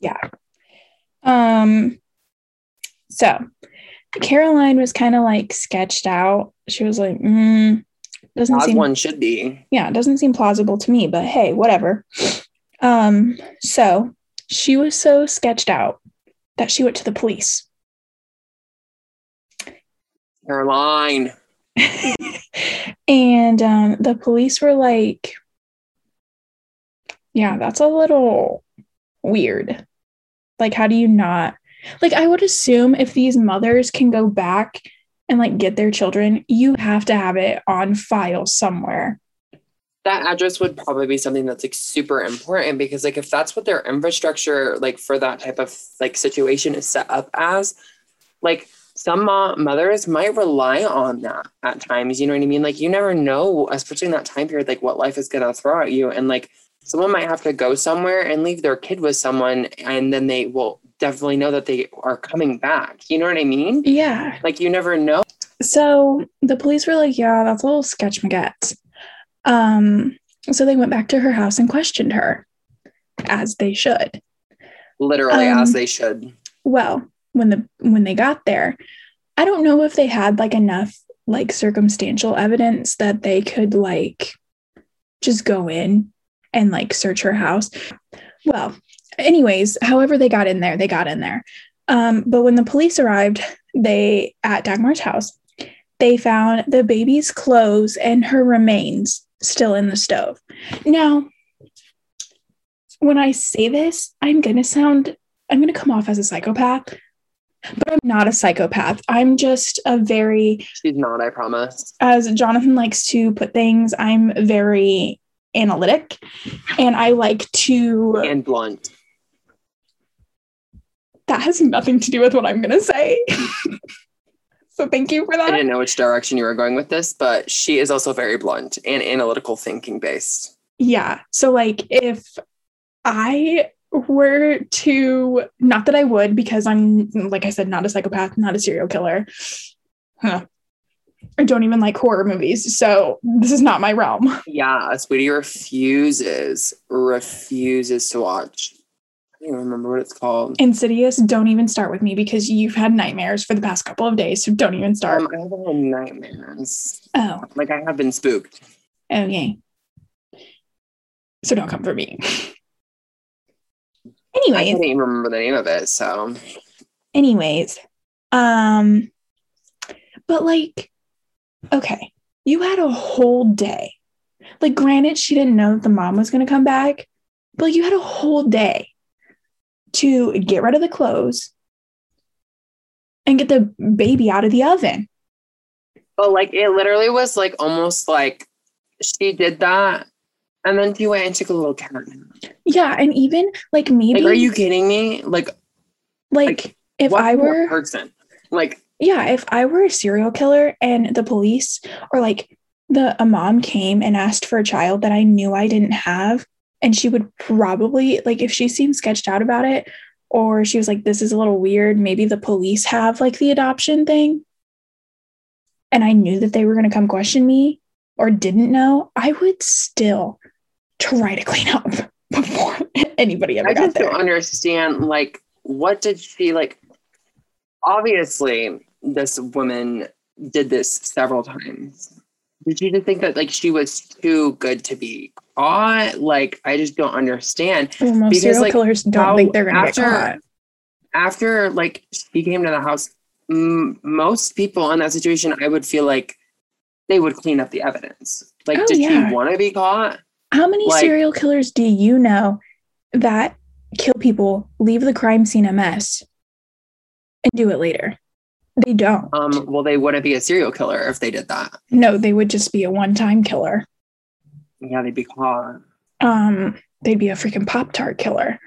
Speaker 2: Yeah. Um. So Caroline was kind of like sketched out. She was like, mm,
Speaker 1: doesn't As seem one should be.
Speaker 2: Yeah, it doesn't seem plausible to me, but hey, whatever. Um, so she was so sketched out that she went to the police.
Speaker 1: Caroline.
Speaker 2: and um, the police were like, yeah, that's a little weird. Like, how do you not like I would assume if these mothers can go back and like get their children, you have to have it on file somewhere.
Speaker 1: That address would probably be something that's like super important because like if that's what their infrastructure like for that type of like situation is set up as, like some mothers might rely on that at times. You know what I mean? Like you never know, especially in that time period, like what life is gonna throw at you. And like someone might have to go somewhere and leave their kid with someone and then they will definitely know that they are coming back. You know what I mean?
Speaker 2: Yeah.
Speaker 1: Like you never know.
Speaker 2: So the police were like, yeah, that's a little sketch maget. Um, so they went back to her house and questioned her, as they should.
Speaker 1: Literally um, as they should.
Speaker 2: Well, when the when they got there, I don't know if they had like enough like circumstantial evidence that they could like just go in and like search her house. Well, anyways, however they got in there, they got in there. Um, but when the police arrived, they at Dagmar's house, they found the baby's clothes and her remains still in the stove. Now, when I say this, I'm gonna sound, I'm gonna come off as a psychopath, but I'm not a psychopath. I'm just a very.
Speaker 1: She's not, I promise.
Speaker 2: As Jonathan likes to put things, I'm very analytic and I like to.
Speaker 1: And blunt
Speaker 2: that has nothing to do with what I'm going to say. so thank you for that.
Speaker 1: I didn't know which direction you were going with this, but she is also very blunt and analytical thinking based.
Speaker 2: Yeah. So, like, if I were to, not that I would, because I'm, like I said, not a psychopath, not a serial killer. Huh. I don't even like horror movies, so this is not my realm.
Speaker 1: Yeah, sweetie refuses, refuses to watch I don't remember what it's called.
Speaker 2: Insidious. Don't even start with me because you've had nightmares for the past couple of days. So don't even start.
Speaker 1: Um, I haven't had nightmares.
Speaker 2: Oh.
Speaker 1: Like I have been spooked.
Speaker 2: Okay. So don't come for me. Anyways. I
Speaker 1: can't even remember the name of it. So.
Speaker 2: Anyways. Um. But like, okay, you had a whole day. Like, granted, she didn't know that the mom was going to come back, but like, you had a whole day to get rid of the clothes and get the baby out of the oven.
Speaker 1: But like it literally was like almost like she did that and then she went and took a little cat
Speaker 2: Yeah, and even like maybe
Speaker 1: like, are you kidding me? Like
Speaker 2: like, like if I were
Speaker 1: person like
Speaker 2: yeah, if I were a serial killer and the police or like the a mom came and asked for a child that I knew I didn't have, and she would probably like if she seemed sketched out about it or she was like this is a little weird. Maybe the police have like the adoption thing and i knew that they were going to come question me or didn't know i would still try to clean up before anybody ever
Speaker 1: i
Speaker 2: just
Speaker 1: don't understand like what did she like obviously this woman did this several times did you just think that like she was too good to be caught? Like I just don't understand.
Speaker 2: Well, most because, serial like, killers don't think they're gonna after, get caught.
Speaker 1: After like she came to the house m- most people in that situation, I would feel like they would clean up the evidence. Like,
Speaker 2: Oh,
Speaker 1: did
Speaker 2: yeah.
Speaker 1: he want to be caught?
Speaker 2: How many
Speaker 1: Like-
Speaker 2: serial killers do you know that kill people, leave the crime scene a mess, and do it later? They don't.
Speaker 1: Um, well, they wouldn't be a serial killer if they did that.
Speaker 2: No, they would just be a one-time killer.
Speaker 1: Yeah, they'd be caught.
Speaker 2: Um, they'd be a freaking Pop Tart killer.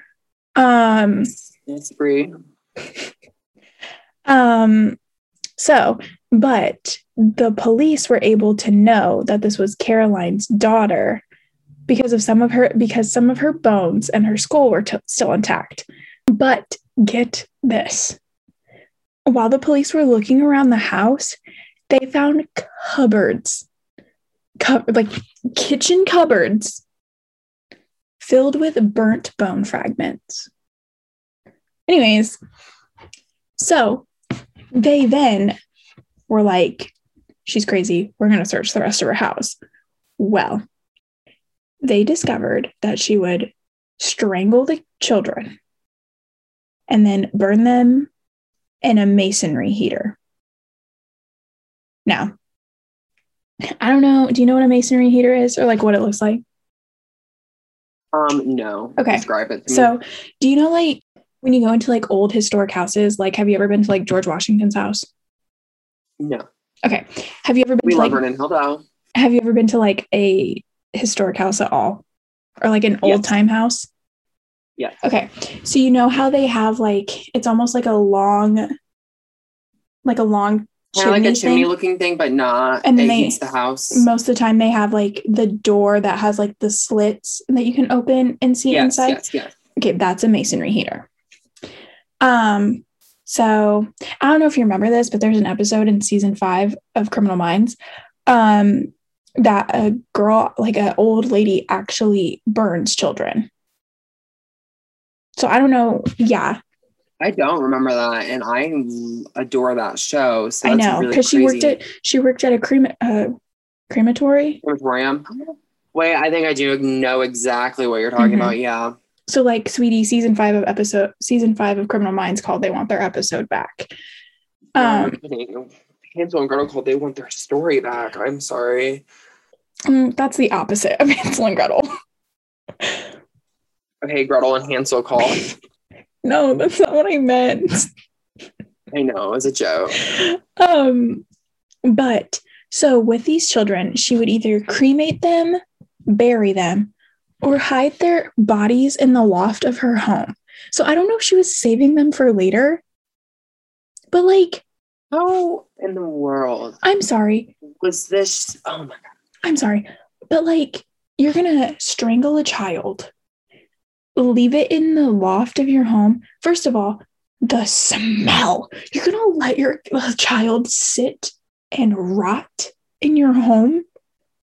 Speaker 2: Um,
Speaker 1: It's free.
Speaker 2: um, so, but the police were able to know that this was Caroline's daughter because of some of her because some of her bones and her skull were t- still intact. But get this. While the police were looking around the house, they found cupboards, cu- like kitchen cupboards filled with burnt bone fragments. Anyways, so they then were like, she's crazy. We're going to search the rest of her house. Well, they discovered that she would strangle the children and then burn them in a masonry heater. Now, I don't know. Do you know what a masonry heater is or like what it looks like?
Speaker 1: Um, no.
Speaker 2: Okay.
Speaker 1: Describe it. To me.
Speaker 2: So, do you know like when you go into like old historic houses, like have you ever been to like George Washington's house?
Speaker 1: no,
Speaker 2: Okay. Have you ever been
Speaker 1: we
Speaker 2: to
Speaker 1: love
Speaker 2: like
Speaker 1: Vernon Hill though.
Speaker 2: have you ever been to like a historic house at all? Or like an
Speaker 1: Yes.
Speaker 2: old time house?
Speaker 1: Yeah.
Speaker 2: Okay. So you know how they have like it's almost like a long like a long
Speaker 1: Kind of like a
Speaker 2: chimney thing?
Speaker 1: looking thing, but not.
Speaker 2: And then they-
Speaker 1: the house.
Speaker 2: most of the time they have like the door that has like the slits that you can open and see
Speaker 1: yes,
Speaker 2: inside.
Speaker 1: yes, yes.
Speaker 2: Okay, that's a masonry heater. Um, so I don't know if you remember this, but there's an episode in season five of Criminal Minds um, that a girl, like an old lady, actually burns children. So I don't know. Yeah,
Speaker 1: I don't remember that, and I adore that show. So
Speaker 2: I know
Speaker 1: really
Speaker 2: because she worked at she worked at a crema- uh, crematory.
Speaker 1: Crematorium. Wait, I think I do know exactly what you're talking
Speaker 2: Mhm.
Speaker 1: about. Yeah.
Speaker 2: So like, sweetie, season five of episode season five of Criminal Minds called "They Want Their Episode Back." Um,
Speaker 1: Hansel and Gretel called. They want their story back. I'm sorry.
Speaker 2: mm, that's the opposite of Hansel and Gretel.
Speaker 1: Okay, Gretel and Hansel call.
Speaker 2: No, that's not what I meant.
Speaker 1: I know, it's a joke.
Speaker 2: um, but so with these children, she would either cremate them, bury them, or hide their bodies in the loft of her home. So I don't know if she was saving them for later, but like,
Speaker 1: How in the world
Speaker 2: I'm sorry,
Speaker 1: was this? Oh my god.
Speaker 2: I'm sorry, but like, you're gonna strangle a child, leave it in the loft of your home. First of all, the smell. You're gonna let your uh, child sit and rot in your home.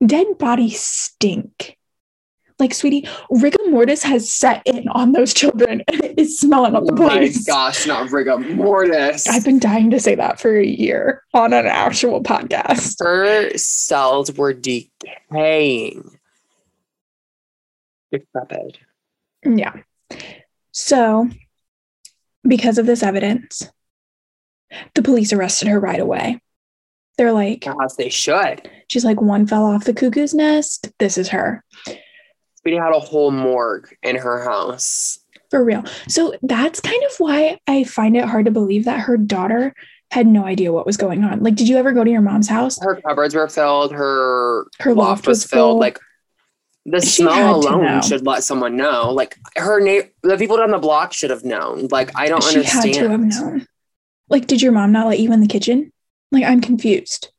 Speaker 2: Dead bodies stink. Like, sweetie, rigor mortis has set in on those children. it's smelling up the
Speaker 1: Oh my
Speaker 2: place.
Speaker 1: gosh, not rigor mortis.
Speaker 2: I've been dying to say that for a year on an actual podcast.
Speaker 1: Her cells were decaying. Decrepit.
Speaker 2: Yeah. So, because of this evidence, the police arrested her right away. They're like,
Speaker 1: As they should.
Speaker 2: she's like, one fell off the cuckoo's nest. This is her.
Speaker 1: Speedy had a whole morgue in her house.
Speaker 2: For real. So that's kind of why I find it hard to believe that her daughter had no idea what was going on. Like, did you ever go to your mom's house?
Speaker 1: Her cupboards were filled. Her
Speaker 2: Her loft was
Speaker 1: filled.
Speaker 2: full.
Speaker 1: Like the
Speaker 2: She
Speaker 1: smell alone should let someone know. Like her name, the people down the block should have known. Like I don't
Speaker 2: she
Speaker 1: understand.
Speaker 2: had to have known. Like, did your mom not let you in the kitchen? Like, I'm confused.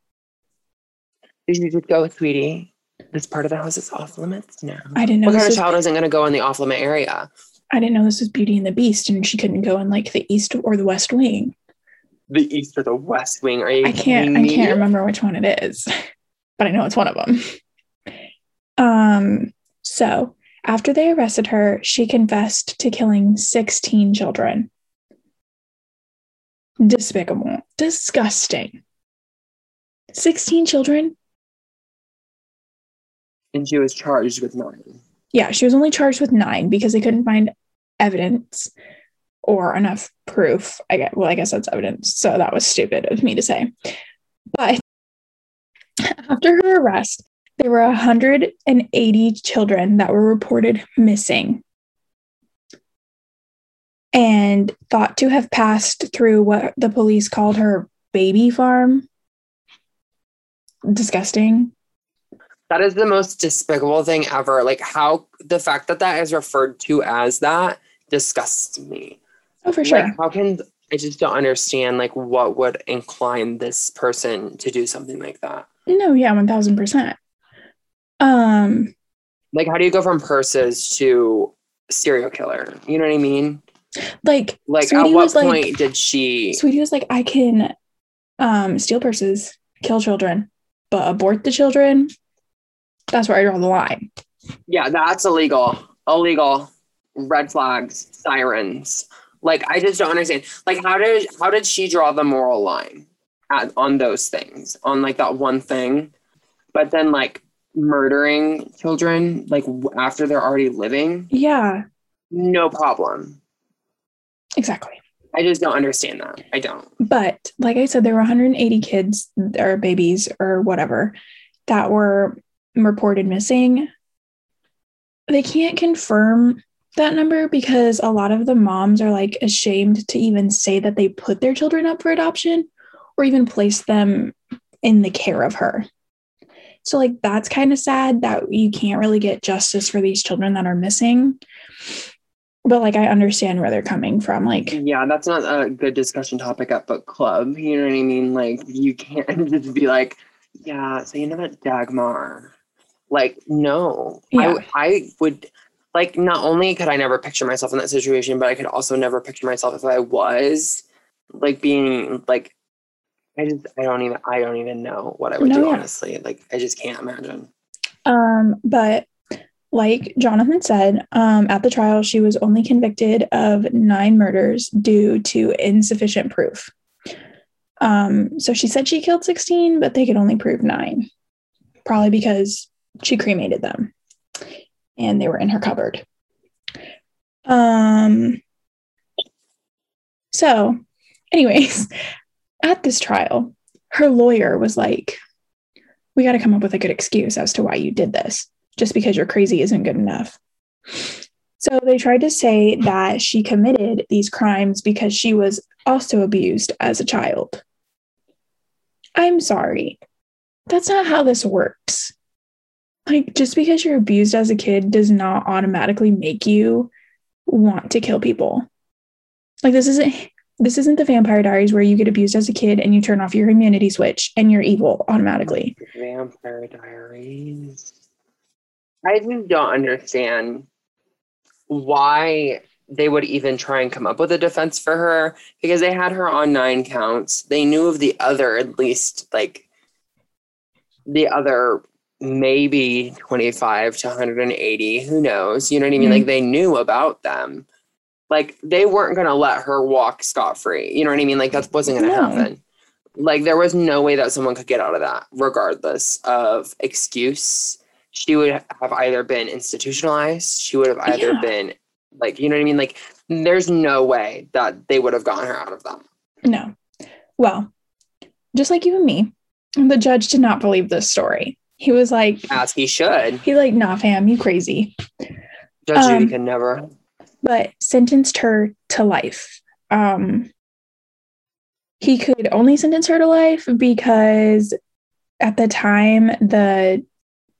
Speaker 1: Did you just go, sweetie? This part of the house is off limits now.
Speaker 2: I didn't know
Speaker 1: What
Speaker 2: this
Speaker 1: kind of
Speaker 2: was,
Speaker 1: child isn't going to go in the off limit area?
Speaker 2: I didn't know this was Beauty and the Beast, and she couldn't go in like the east or the west wing.
Speaker 1: The east or the west wing? Are you?
Speaker 2: I can't I can't remember which one it is, but I know it's one of them. Um so after they arrested her, she confessed to killing 16 children. Despicable. Disgusting. 16 children?
Speaker 1: And she was charged with nine.
Speaker 2: Yeah, she was only charged with 9 because they couldn't find evidence or enough proof. I get well, I guess that's evidence. So that was stupid of me to say. But after her arrest, there were 180 children that were reported missing and thought to have passed through what the police called her baby farm. Disgusting.
Speaker 1: That is the most despicable thing ever. Like how the fact that that is referred to as that disgusts me.
Speaker 2: Oh, for sure.
Speaker 1: Like, how can I just don't understand like what would incline this person to do something like that?
Speaker 2: No, yeah, one thousand percent. Um,
Speaker 1: like how do you go from purses to serial killer? You know what I mean?
Speaker 2: Like,
Speaker 1: like Sweetie at what point like, did she?
Speaker 2: Sweetie was like, I can um steal purses, kill children, but abort the children. That's where I draw the line.
Speaker 1: Yeah, that's illegal. Illegal. Red flags, sirens. Like I just don't understand. Like how did how did she draw the moral line at, on those things on like that one thing, but then like murdering children like after they're already living?
Speaker 2: Yeah.
Speaker 1: No problem.
Speaker 2: Exactly.
Speaker 1: I just don't understand that. I don't.
Speaker 2: But like I said, there were 180 kids or babies or whatever that were reported missing. They can't confirm that number because a lot of the moms are like ashamed to even say that they put their children up for adoption or even place them in the care of her. So, like, that's kind of sad that you can't really get justice for these children that are missing. But, like, I understand where they're coming from. Like,
Speaker 1: yeah, that's not a good discussion topic at book club. You know what I mean? Like, you can't just be like, yeah, so you know that Dagmar. Like, no, yeah. I, I would like not only could I never picture myself in that situation, but I could also never picture myself if I was like being like I just I don't even I don't even know what I would no, do yeah. honestly. Like I just can't imagine.
Speaker 2: Um, but like Jonathan said, um, at the trial, she was only convicted of nine murders due to insufficient proof. Um, so she said she killed 16, but they could only prove nine, probably because she cremated them and they were in her cupboard. Um, so, anyways, at this trial, her lawyer was like, We got to come up with a good excuse as to why you did this. Just because you're crazy isn't good enough. So they tried to say that she committed these crimes because she was also abused as a child. I'm sorry. That's not how this works like just because you're abused as a kid does not automatically make you want to kill people. Like this isn't this isn't the vampire diaries where you get abused as a kid and you turn off your immunity switch and you're evil automatically.
Speaker 1: Vampire diaries. I just don't understand why they would even try and come up with a defense for her because they had her on nine counts. They knew of the other, at least like the other maybe 25 to 180 who knows you know what i mean mm-hmm. like they knew about them like they weren't going to let her walk scot free you know what i mean like that wasn't going to no. happen like there was no way that someone could get out of that regardless of excuse she would have either been institutionalized she would have either yeah. been like you know what i mean like there's no way that they would have gotten her out of that
Speaker 2: no well just like you and me the judge did not believe this story he was like,
Speaker 1: as he should.
Speaker 2: He like, nah, fam, you crazy.
Speaker 1: Judge um, Judy can never.
Speaker 2: But sentenced her to life. Um, he could only sentence her to life because at the time the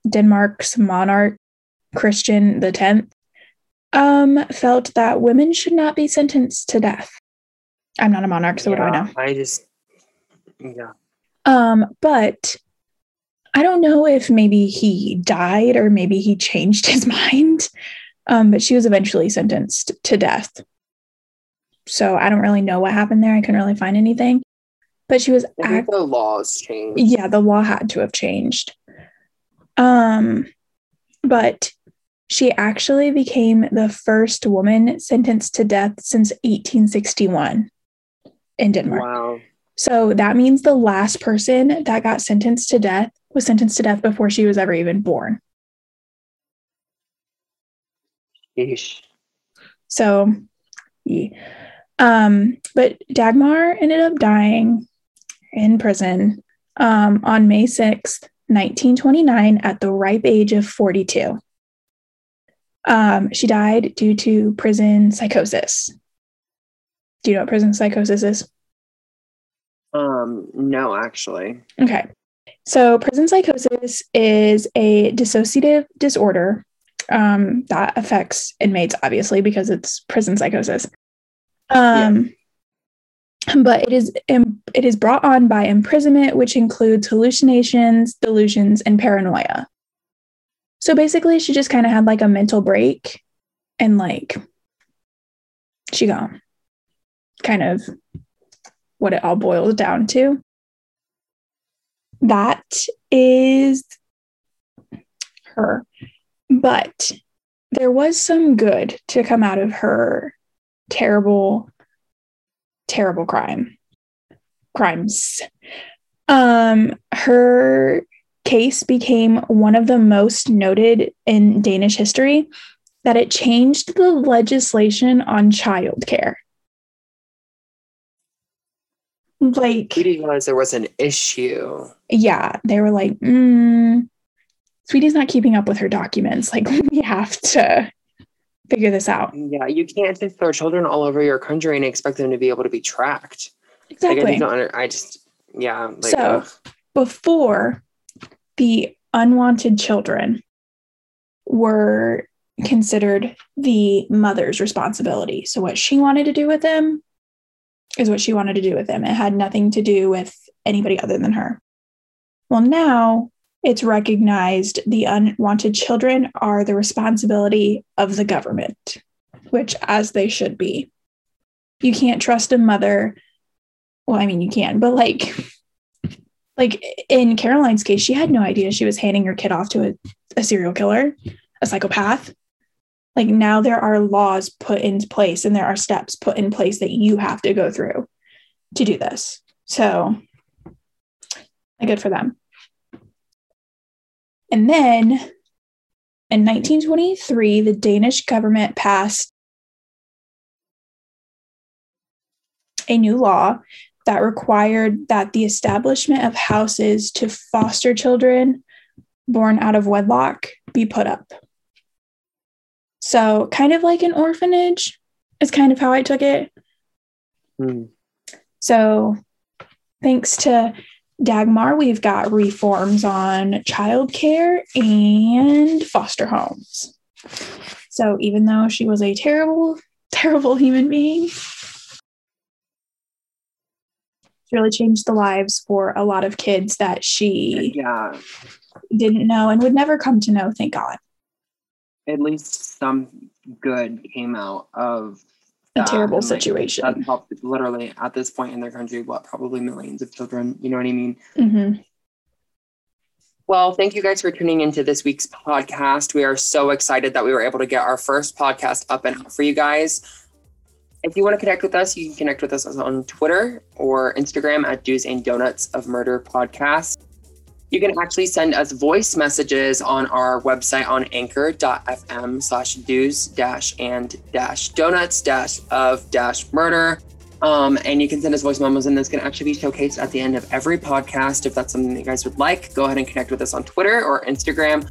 Speaker 2: Denmark's monarch Christian the Tenth um, felt that women should not be sentenced to death. I'm not a monarch, so yeah, what do I know?
Speaker 1: I just yeah.
Speaker 2: Um, but I don't know if maybe he died or maybe he changed his mind, um, but she was eventually sentenced to death. So I don't really know what happened there. I couldn't really find anything. But she was.
Speaker 1: I think the laws changed.
Speaker 2: Yeah, the law had to have changed. Um, but she actually became the first woman sentenced to death since 1861 in Denmark.
Speaker 1: Wow.
Speaker 2: So that means the last person that got sentenced to death was sentenced to death before she was ever even born.
Speaker 1: Yeesh.
Speaker 2: So, yeah. Um, but Dagmar ended up dying in prison um, on May 6th, 1929, at the ripe age of 42. Um, she died due to prison psychosis. Do you know what prison psychosis is?
Speaker 1: Um, no, actually.
Speaker 2: Okay. So, prison psychosis is a dissociative disorder um, that affects inmates, obviously, because it's prison psychosis. Um, yeah. But it is it is brought on by imprisonment, which includes hallucinations, delusions, and paranoia. So basically, she just kind of had like a mental break, and like she gone. Kind of what it all boils down to. That is her. But there was some good to come out of her terrible, terrible crime. Crimes. Um, her case became one of the most noted in Danish history that it changed the legislation on childcare. Like,
Speaker 1: we didn't realize there was an issue.
Speaker 2: Yeah, they were like, mm, Sweetie's not keeping up with her documents. Like, we have to figure this out.
Speaker 1: Yeah, you can't just throw children all over your country and expect them to be able to be tracked.
Speaker 2: Exactly.
Speaker 1: Like, I, I just, yeah. Like,
Speaker 2: so, ugh. before the unwanted children were considered the mother's responsibility. So, what she wanted to do with them is what she wanted to do with them. It had nothing to do with anybody other than her. Well, now it's recognized the unwanted children are the responsibility of the government, which, as they should be. You can't trust a mother. Well, I mean, you can, but like, like in Caroline's case, she had no idea she was handing her kid off to a, a serial killer, a psychopath. Like now there are laws put in place and there are steps put in place that you have to go through to do this. So good for them. And then in 1923, the Danish government passed a new law that required that the establishment of houses to foster children born out of wedlock be put up. So, kind of like an orphanage is kind of how I took it. Mm. So, thanks to Dagmar, we've got reforms on childcare and foster homes. So, even though she was a terrible, terrible human being, she really changed the lives for a lot of kids that she
Speaker 1: yeah.
Speaker 2: didn't know and would never come to know, thank God.
Speaker 1: At least some good came out of
Speaker 2: a terrible situation.
Speaker 1: That helped literally at this point in their country, what probably millions of children. You know what I mean?
Speaker 2: Mm-hmm.
Speaker 1: Well, thank you guys for tuning into this week's podcast. We are so excited that we were able to get our first podcast up and out for you guys. If you want to connect with us, you can connect with us on Twitter or Instagram at Do's and Donuts of Murder Podcast. You can actually send us voice messages on our website on anchor.fm slash do's dash and dash donuts dash of dash murder. Um, and you can send us voice memos, and this can actually be showcased at the end of every podcast. If that's something that you guys would like, go ahead and connect with us on Twitter or Instagram.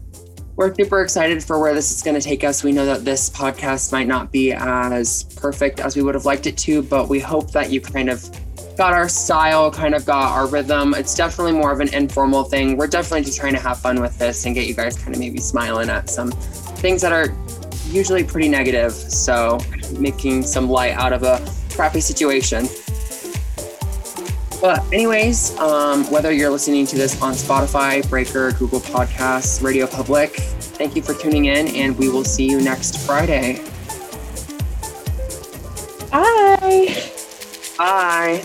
Speaker 1: We're super excited for where this is going to take us. We know that this podcast might not be as perfect as we would have liked it to, but we hope that you kind of got our style, kind of got our rhythm. It's definitely more of an informal thing. We're definitely just trying to have fun with this and get you guys kind of maybe smiling at some things that are usually pretty negative. So, making some light out of a crappy situation. But, anyways, um, whether you're listening to this on Spotify, Breaker, Google Podcasts, Radio Public, thank you for tuning in, and we will see you next Friday.
Speaker 2: Bye.
Speaker 1: Bye.